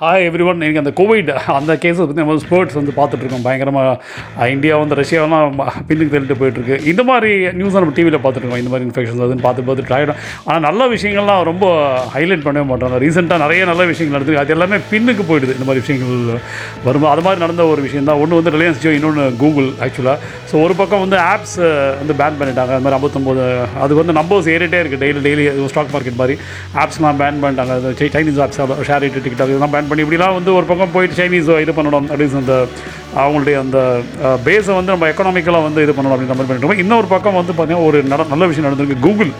Hi every one எனக்கு அந்த Covid அந்த கேஸை பற்றி நம்ம ஸ்போர்ட்ஸ் வந்து பார்த்துட்ருக்கோம் பயங்கரமாக இந்தியா வந்து ரஷ்யாவெல்லாம் பின்னுக்கு தள்ளிட்டு போயிட்டுருக்கு. இந்த மாதிரி நியூஸை நம்ம டிவியில் பார்த்துருக்கோம் இந்த மாதிரி இன்ஃபெக்ஷன்ஸ் அதுன்னு பார்த்து பார்த்து ஆகிடும் ஆனால் நல்ல விஷயங்கள்லாம் ரொம்ப ஹைலைட் பண்ணவே மாட்டோம். ரீசெண்டாக நிறைய நல்ல விஷயங்கள் நடந்துருக்கு. அது எல்லாமே பின்னுக்கு போயிடுது. இந்த மாதிரி விஷயங்கள் வரும்போது. அது மாதிரி நடந்த ஒரு விஷயம் தான். ஒன்று வந்து ரிலையன்ஸ் ஜியோ இன்னொன்று கூகுள் ஆக்சுவலாக ஸோ ஒரு பக்கம் வந்து ஆப்ஸ் வந்து பேன் பண்ணிட்டாங்க. அது மாதிரி ஐம்பத்தொம்போது அது வந்து நம்பர்ஸ் ஏறிட்டே இருக்குது டெய்லி டெய்லி ஸ்டாக் மார்க்கெட் மாதிரி. ஆப்ஸ்லாம் பேன் பண்ணிட்டாங்க. அது சை- Chinese apps SHAREit TikTok இதெல்லாம் பேன் பண்ணி இப்படிலாம் வந்து ஒரு பக்கம் போயிட்டு சைனீஸ் இது பண்ணணும் அப்படின்னு அந்த அவங்களுடைய அந்த பேஸை வந்து நம்ம எக்கனாமிக்கலாக வந்து இது பண்ணணும் அப்படின்ற மாதிரி பண்ணிட்டு இருக்கோம். இன்னொரு பக்கம் வந்து பார்த்தீங்கன்னா ஒரு நல்ல விஷயம் நடந்திருக்கு கூகுள்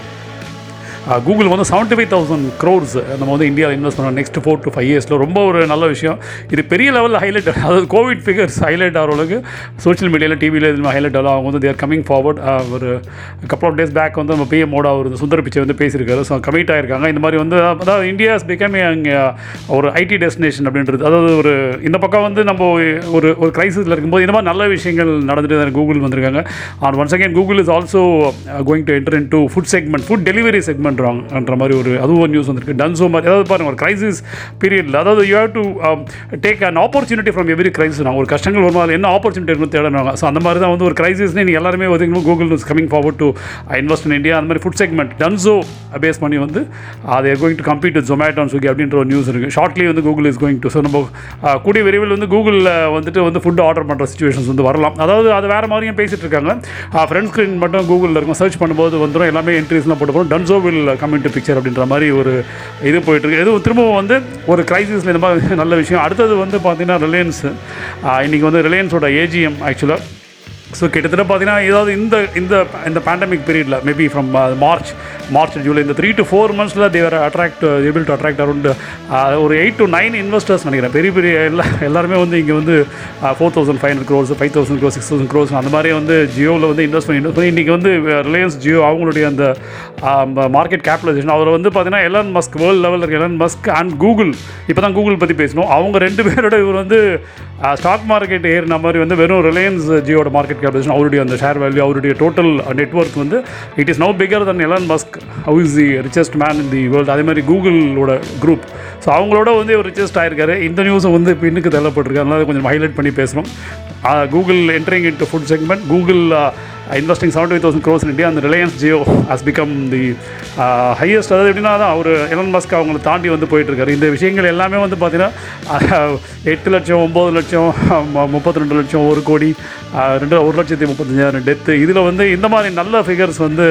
கூகுள் வந்து செவன்ட்டி ஃபைவ் தௌசண்ட் க்ரோர்ஸ் நம்ம வந்து இந்தியாவில் இன்வெஸ்ட் பண்ணோம் நெக்ஸ்ட் ஃபோர் டு ஃபைவ் இயர்ஸில் ரொம்ப ஒரு நல்ல விஷயம். இது பெரிய லெவலில் ஹைலைட் அதாவது கோவிட் ஃபிகர்ஸ் ஹைலைட் ஆகிற அளவுக்கு சோஷியல் மீடியாவில் டிவியில் இது ஹைலைட் ஆகலாம் அவங்க வந்து தேர் கமிங் ஃபார்வர்ட் ஒரு கப்பல் ஆஃப் டேஸ் பேக் வந்து நம்ம பிஎம் மோடா ஒரு சுந்தர் பிச்சை வந்து பேசியிருக்காரு. ஸோ கமிட் ஆகிருக்காங்க இந்த மாதிரி வந்து அதாவது இந்தியாஸ் பிகம் ஒரு ஐடி டெஸ்டினேஷன் அப்படின்றது. அதாவது ஒரு இந்த பக்கம் வந்து நம்ம ஒரு ஒரு கிரைசிஸில் இருக்கும்போது இந்த மாதிரி நல்ல விஷயங்கள் நடந்துட்டு தான் கூகுள் வந்திருக்காங்க. And once again Google is also going to enter into food segment food delivery segment செக்மெண்ட்றாங்கன்ற மாதிரி ஒரு அதுவும் ஒரு நியூஸ் வந்திருக்கு. டன்சோ மாதிரி அதாவது பாருங்க ஒரு கிரைசிஸ் பீரியடில் அதாவது you have to take an opportunity from every crisis நான் ஒரு கஷ்டங்கள் வரும்போது அதில் என்ன ஆப்பர்ச்சுனிட்டி இருக்குன்னு ஸோ அந்த மாதிரி தான் வந்து ஒரு கிரைசிஸ்னு நீங்கள் எல்லாருமே வந்து Google news coming forward to invest in India அந்த மாதிரி ஃபுட் செக்மெண்ட் டன்சோ பேஸ் பண்ணி வந்து அது going to compete Zomato and Swiggy அப்படின்ற ஒரு நியூஸ் இருக்குது ஷார்ட்லி வந்து Google is going to so நம்ம uh, கூடிய விரைவில் வந்து கூகுளில் வந்துட்டு வந்து ஃபுட் ஆர்டர் பண்ணுற சுச்சுவேஷன்ஸ் வந்து வரலாம். அதாவது அது வேறு மாதிரியும் பேசிட்டு இருக்காங்க. Uh, ஃப்ரெண்ட் ஸ்க்ரீன் மட்டும் கூகுளில் இருக்கும். சர்ச் பண்ணும்போது வந்துடும் எல்லாமே என்ட்ரிஸ்லாம் போட்டு போகிறோம் Dunzo will coming to picture அப்படின்ற மாதிரி ஒரு இது போயிட்டுருக்கு. எதுவும் திரும்பவும் வந்து ஒரு கிரைசிஸில் இந்த மாதிரி நல்ல விஷயம். அடுத்தது வந்து பார்த்திங்கன்னா ரிலையன்ஸ் இன்றைக்கி வந்து ரிலையன்ஸோட ஏஜிஎம் ஆக்சுவலாக ஸோ கிட்டத்தட்ட பார்த்தீங்கன்னா ஏதாவது இந்த இந்த இந்த பேண்டமிக் பீரியடில் maybe from March March July இந்த three to four மந்த்ஸில் they were attract able to attract around ஒரு எயிட் டு நைன் இன்வெஸ்டர்ஸ் நினைக்கிறேன். பெரிய பெரிய எல்லா எல்லாருமே வந்து இங்கே வந்து four thousand five hundred crores five thousand crores six thousand crores அந்த மாதிரி வந்து ஜியோவில் வந்து இன்வெஸ்ட் பண்ணி இன்வெஸ்ட் பண்ணி இன்றைக்கி வந்து uh, ரிலையன்ஸ் ஜியோ அவங்களுடைய அந்த மார்க்கெட் கேபிடலைசேஷன் அவர் வந்து பார்த்தீங்கன்னா எலன் மஸ்க் வேர்ல்டு லெவலில் இருக்க எலன் மஸ்க் அண்ட் கூகுள் இப்போ தான் கூகுள் பற்றி பேசணும். அவங்க ரெண்டு பேரோட இவர் வந்து ஸ்டாக் மார்க்கெட் ஏறின மாதிரி வந்து வெறும் ரிலையன்ஸ் ஜியோட மார்க்கெட் கேபிடேஷன் அவருடைய அந்த ஷேர் வேல்யூ அவருடைய டோட்டல் நெட்ஒர்க் வந்து it is no figure than Elon Musk who is the richest man in the world அதே மாதிரி கூகுளோட குரூப் ஸோ அவங்களோட வந்து இவர் ரிச்சஸ்ட் ஆயிருக்காரு. இந்த நியூஸும் வந்து பின்னுக்கு தள்ளப்பட்டிருக்கு. அதனால கொஞ்சம் ஹைலைட் பண்ணி பேசுகிறோம் Google entering into food segment Google investing seventy thousand crores in India அந்த Reliance Jio has become the highest அதாவது எப்படின்னா தான் அவர் எலன் மஸ்க் அவங்களை தாண்டி வந்து போயிட்டுருக்காரு. இந்த விஷயங்கள் எல்லாமே வந்து பார்த்திங்கன்னா எட்டு லட்சம் ஒம்பது லட்சம் முப்பத்தி ரெண்டு லட்சம் ஒரு கோடி ரெண்டு ஒரு லட்சத்தி முப்பத்தஞ்சாயிரம் டெத்து இதில் வந்து இந்த மாதிரி நல்ல ஃபிகர்ஸ் வந்து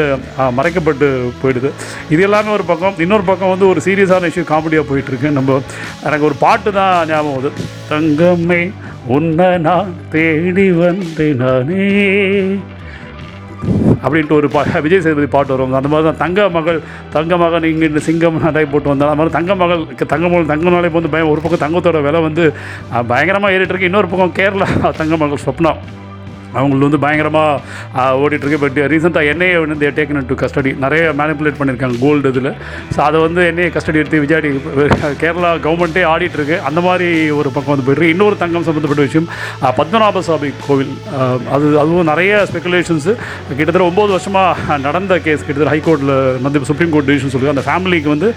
மறைக்கப்பட்டு போயிடுது. இது எல்லாமே ஒரு பக்கம். இன்னொரு பக்கம் வந்து ஒரு சீரியஸான இஷ்யூ காமெடியாக போயிட்டுருக்கு. நம்ம எனக்கு ஒரு பாட்டு தான் ஞாபகம் வருது. தங்கம்மை உன்னை நான் தேடி வந்தேன் நானே. அப்படின்ட்டு ஒரு பா விஜய் சேதுபதி பாட்டு வரும். அந்த மாதிரி தான் தங்க மகள் தங்க மகன் இங்கே இந்த சிங்கம் நடை போட்டு வந்தால் அது மாதிரி தங்க மகள் தங்க மகள் தங்கனாலே இப்போ வந்து பயம் ஒரு பக்கம் தங்கத்தோட விலை வந்து பயங்கரமாக ஏறிட்டு இருக்கு. இன்னொரு பக்கம் கேரளா தங்க மகள் சொப்னா அவங்களுக்கு வந்து பயங்கரமாக ஓடிட்டுருக்கு. பட் ரீசெண்டாக என்ஐஏ வந்து தே டேக்கன் டு கஸ்டடி நிறைய மேனிப்புலேட் பண்ணியிருக்காங்க கோல்டு இதில். ஸோ அதை வந்து என்ஐஏ கஸ்டடி எடுத்து விஜயாடி கேரளா கவர்மெண்ட்டே ஆடிட்டுருக்கு. அந்த மாதிரி ஒரு பக்கம் வந்து போயிட்டு இன்னொரு தங்கம் சம்மந்தப்பட்ட விஷயம் பத்மநாப சுவாமி கோவில் அது அதுவும் நிறைய ஸ்பெகுலேஷன்ஸு கிட்டத்தட்ட ஒம்பது வருஷமாக நடந்த கேஸ் கிட்டத்தட்ட ஹைகோர்ட்டில் வந்து சுப்ரீம் கோர்ட் டிசிஷன் சொல்லுவாங்க அந்த ஃபேமிலிக்கு வந்து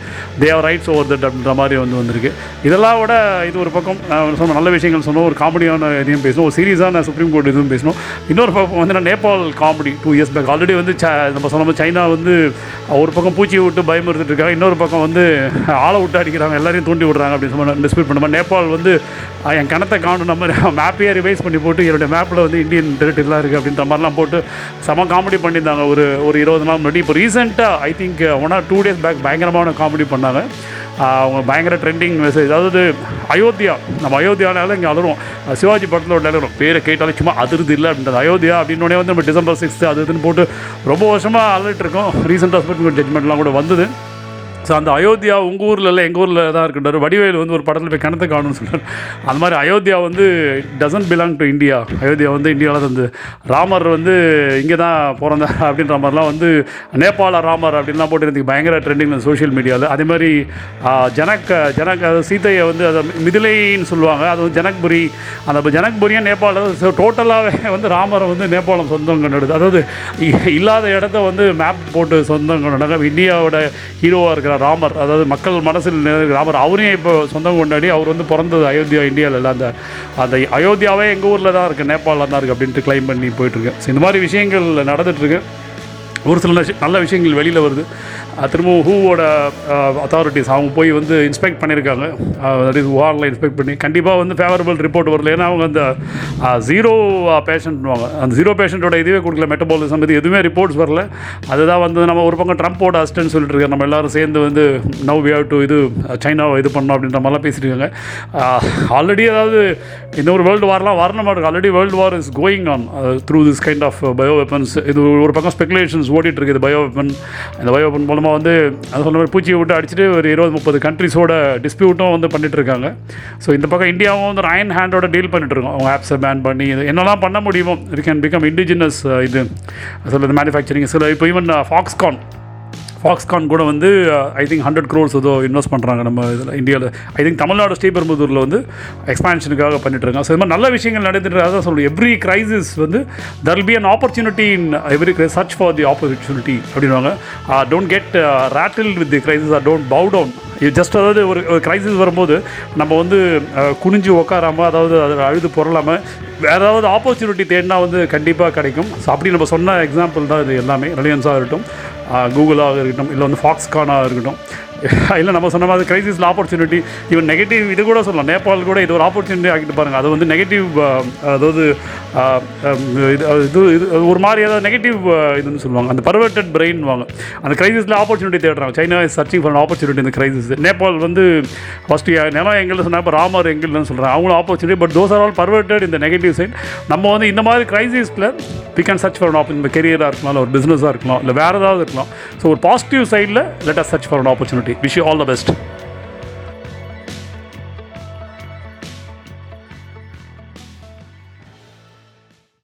தேவ் ரைட்ஸ் ஓவர் தட் அப்படின்ற மாதிரி வந்து வந்திருக்கு. இதெல்லாம் விட இது ஒரு பக்கம் சொன்ன நல்ல விஷயங்கள் சொன்னோம். ஒரு காமெடியான இதையும் பேசணும் ஒரு சீரியஸான சுப்ரீம் கோர்ட் இதுவும் பேசணும் இன்னொரு பக்கம் வந்து நான் Nepal comedy two years back already வந்து ச- நம்ம சொன்ன சைனா வந்து ஒரு பக்கம் பூச்சி விட்டு பயமுறுத்துட்டு இருக்காங்க. இன்னொரு பக்கம் வந்து ஆளை விட்டு அடிக்கிறாங்க. எல்லாரையும் தூண்டி விடுறாங்க அப்படின்னு சொல்லி டிஸ்பியூட் பண்ண நேபாள் வந்து என் கணத்தை காணும் நம்ம மேப்பையே ரிவைஸ் பண்ணி போட்டு என்னுடைய மேப்பில் வந்து இந்தியன் டெரிட்டரிலாம் இருக்குது அப்படின்ற மாதிரிலாம் போட்டு செம காமெடி பண்ணியிருந்தாங்க. ஒரு ஒரு இருபது நாள் முன்னாடி. இப்போ ரீசெண்டாக I think one or two days back பயங்கரமான காமெடி பண்ணாங்க. அவங்க பயங்கர ட்ரெண்டிங் மெசேஜ் அதாவது அயோத்தியா நம்ம அயோத்தியானால இங்கே அலறுவோம். சிவாஜி படத்தில் ஒரு அலறும் பேரை கேட்டாலே சும்மா அதிர்து இல்லை அப்படின்றது. அயோத்தியா அப்படின்னோடனே வந்து நம்ம டிசம்பர் சிக்ஸ்த்து அது இதுன்னு போட்டு ரொம்ப வருஷமாக அலர்ட் இருக்கோம். ரீசெண்டாக சுப்ரீம் ஜட்மெண்ட்லாம் கூட வந்தது. ஸோ அந்த அயோத்தியா உங்கள் ஊரில் இல்லை எங்கள் ஊரில் தான் இருக்கின்றார். வடிவேல் வந்து ஒரு படத்தில் போய் கிணத்து காணும்னு சொன்னார் அந்த மாதிரி அயோத்தியா வந்து doesn't belong to India Ayodhya வந்து இந்தியாவில் வந்து ராமர் வந்து இங்கே தான் பிறந்தார் அப்படின்ற மாதிரிலாம் வந்து நேபாள ராமர் அப்படின்லாம் போட்டு எனக்கு பயங்கர ட்ரெண்டிங் சோஷியல் மீடியாவில் அதே மாதிரி ஜனக்க ஜனக் ஜனக் அது சீதையை வந்து அதை மிதிலைன்னு சொல்லுவாங்க. அது வந்து ஜனக்புரி. அந்த ஜனக்புரியாக நேபாளம் டோட்டலாகவே வந்து ராமரை வந்து நேபாளம் சொந்தம் கொண்டாடுது. அதாவது இ- இல்லாத இடத்த வந்து மேப் போட்டு சொந்தம் கொண்டாடுறாங்க இந்தியாவோட ஹீரோவாக இருக்கிற இருக்கிறார் ராமர். அதாவது மக்கள் மனசில் ராமர். அவரையும் இப்போ சொந்தம் கொண்டாடி அவர் வந்து பிறந்தது அயோத்தியா இந்தியாவில் அந்த அந்த அயோத்தியாவே எங்கள் ஊரில் தான் இருக்குது நேபாளில் தான் இருக்குது அப்படின்ட்டு கிளைம் பண்ணி போயிட்டுருக்கு. ஸோ இந்த மாதிரி விஷயங்கள் நடந்துகிட்ருக்கு ஒரு சில நல்ல விஷயங்கள் வெளியில் வருது. திரும்பவும் ஹூவோட அத்தாரிட்டிஸ் அவங்க போய் வந்து இன்ஸ்பெக்ட் பண்ணியிருக்காங்க. தட் இஸ் வாரில் இன்ஸ்பெக்ட் பண்ணி கண்டிப்பாக வந்து ஃபேவரபிள் ரிப்போர்ட் வரல. ஏன்னா அவங்க அந்த ஜீரோ பேஷண்ட்வாங்க அந்த ஜீரோ பேஷண்ட்டோட இதுவே கொடுக்கல. மெட்டபாலிசம் இது எதுவுமே ரிப்போர்ட்ஸ் வரல. அதுதான் வந்து நம்ம ஒரு பக்கம் ட்ரம்ப்போட அசிஸ்டன்ட் சொல்லிட்டு இருக்கோம் நம்ம எல்லாரும் சேர்ந்து வந்து நவ் வி ஹவ் டு இது சைனாவை இது பண்ணோம் அப்படின்ற மாதிரிலாம் பேசிட்டு இருக்காங்க. ஆல்ரெடி அதாவது இன்னொரு வேர்ல்டு வார்லாம் வரணும் already world war is going on through this kind of bio weapons இது ஒரு பக்கம் ஸ்பெகுலேஷன்ஸ் ஓடிட்டு இருக்குது. பயோ வெப்பன் இந்த பயோ வெப்பன் மூலமாக வந்து அது சொன்ன மாதிரி பூச்சியை விட்டு அடிச்சுட்டு ஒரு இருபது முப்பது கண்ட்ரிஸோட டிஸ்பியூட்டும் வந்து பண்ணிகிட்டு இருக்காங்க. ஸோ இந்த பக்கம் இந்தியாவும் வந்து ஒரு அயன் ஹேண்டோட டீல் பண்ணிட்டு இருக்கோம். அவங்க ஆப்ஸை பேன் பண்ணி இது என்னெல்லாம் பண்ண முடியுமோ வி கேன் பிகம் இண்டிஜினஸ் இது. சொல்லுறது மேனுஃபேக்சரிங் சில இப்போ ஈவன் ஃபாக்ஸ்கான் ஃபாக்ஸ்கான் கூட வந்து ஐ திங்க் ஹண்ட்ரட் க்ரோர்ஸ் ஏதோ இன்வெஸ்ட் பண்ணுறாங்க நம்ம இதில் இந்தியாவில் ஐ திங்க் தமிழ்நாடு ஸ்ரீபெரும்புதூரில் வந்து எக்ஸ்பான்ஷனுக்காக பண்ணிட்டுருக்காங்க. ஸோ இது மாதிரி நல்ல விஷயங்கள் நடந்துட்டு அதான் சொல்லுவோம் எவ்ரி கிரைசிஸ் வந்து there be an opportunity in every search for the opportunity அப்படின்வாங்க don't get rattled with the crisis or don't bow down இது ஜஸ்ட் அதாவது ஒரு ஒரு கிரைசிஸ் வரும்போது நம்ம வந்து uh, குனிஞ்சு உட்காராமல் அதாவது அதில் அழுது பொருளாமல் வேறு ஏதாவது ஆப்பர்ச்சுனிட்டி தேடினா வந்து கண்டிப்பாக கிடைக்கும். ஸோ அப்படி நம்ம சொன்ன எக்ஸாம்பிள் தான் இது எல்லாமே. ரிலையன்ஸாக இருக்கட்டும். கூகுளாக இருக்கட்டும் இல்லை வந்து ஃபாக்ஸ்கானாக இருக்கட்டும் இல்லை நம்ம சொன்ன மாதிரி கிரைசிஸில் ஆப்பர்ச்சுனிட்டி ஈவன் நெகட்டிவ் இது கூட சொல்லலாம். நேபாள் கூட இது ஒரு ஆப்பர்ச்சுனிட்டி ஆகிட்டு பாருங்கள் அது வந்து நெகட்டிவ் அதாவது இது இது இது ஒரு மாதிரி ஏதாவது நெகட்டிவ் இதுன்னு சொல்லுவாங்க. அந்த பர்வர்டட் பிரெயின் வாங்க. அந்த கிரைசிஸில் ஆப்பர்ச்சுனிட்டி தேடுறாங்க. China is searching for opportunity இந்த கிரைசிஸ் நேபாள் வந்து ஃபஸ்ட்டு நிலம் எங்களில் சொன்னால் இப்போ ராமர் எங்கள்னு சொல்கிறாங்க அவங்களும் opportunity but those are all perverted இந்த நெகட்டிவ் சைட் நம்ம வந்து இந்த மாதிரி கிரைசிஸில் வி கேன் சர்ச் ஃபார் ஆப்பர் இந்த கெரியராக இருக்கலாம் இல்லை ஒரு பிஸ்னஸாக இருக்கலாம் இல்லை வேறு ஏதாவது இருக்கலாம். ஸோ ஒரு பாசிட்டிவ் சைடில் let us search for opportunity opportunity wish you all the best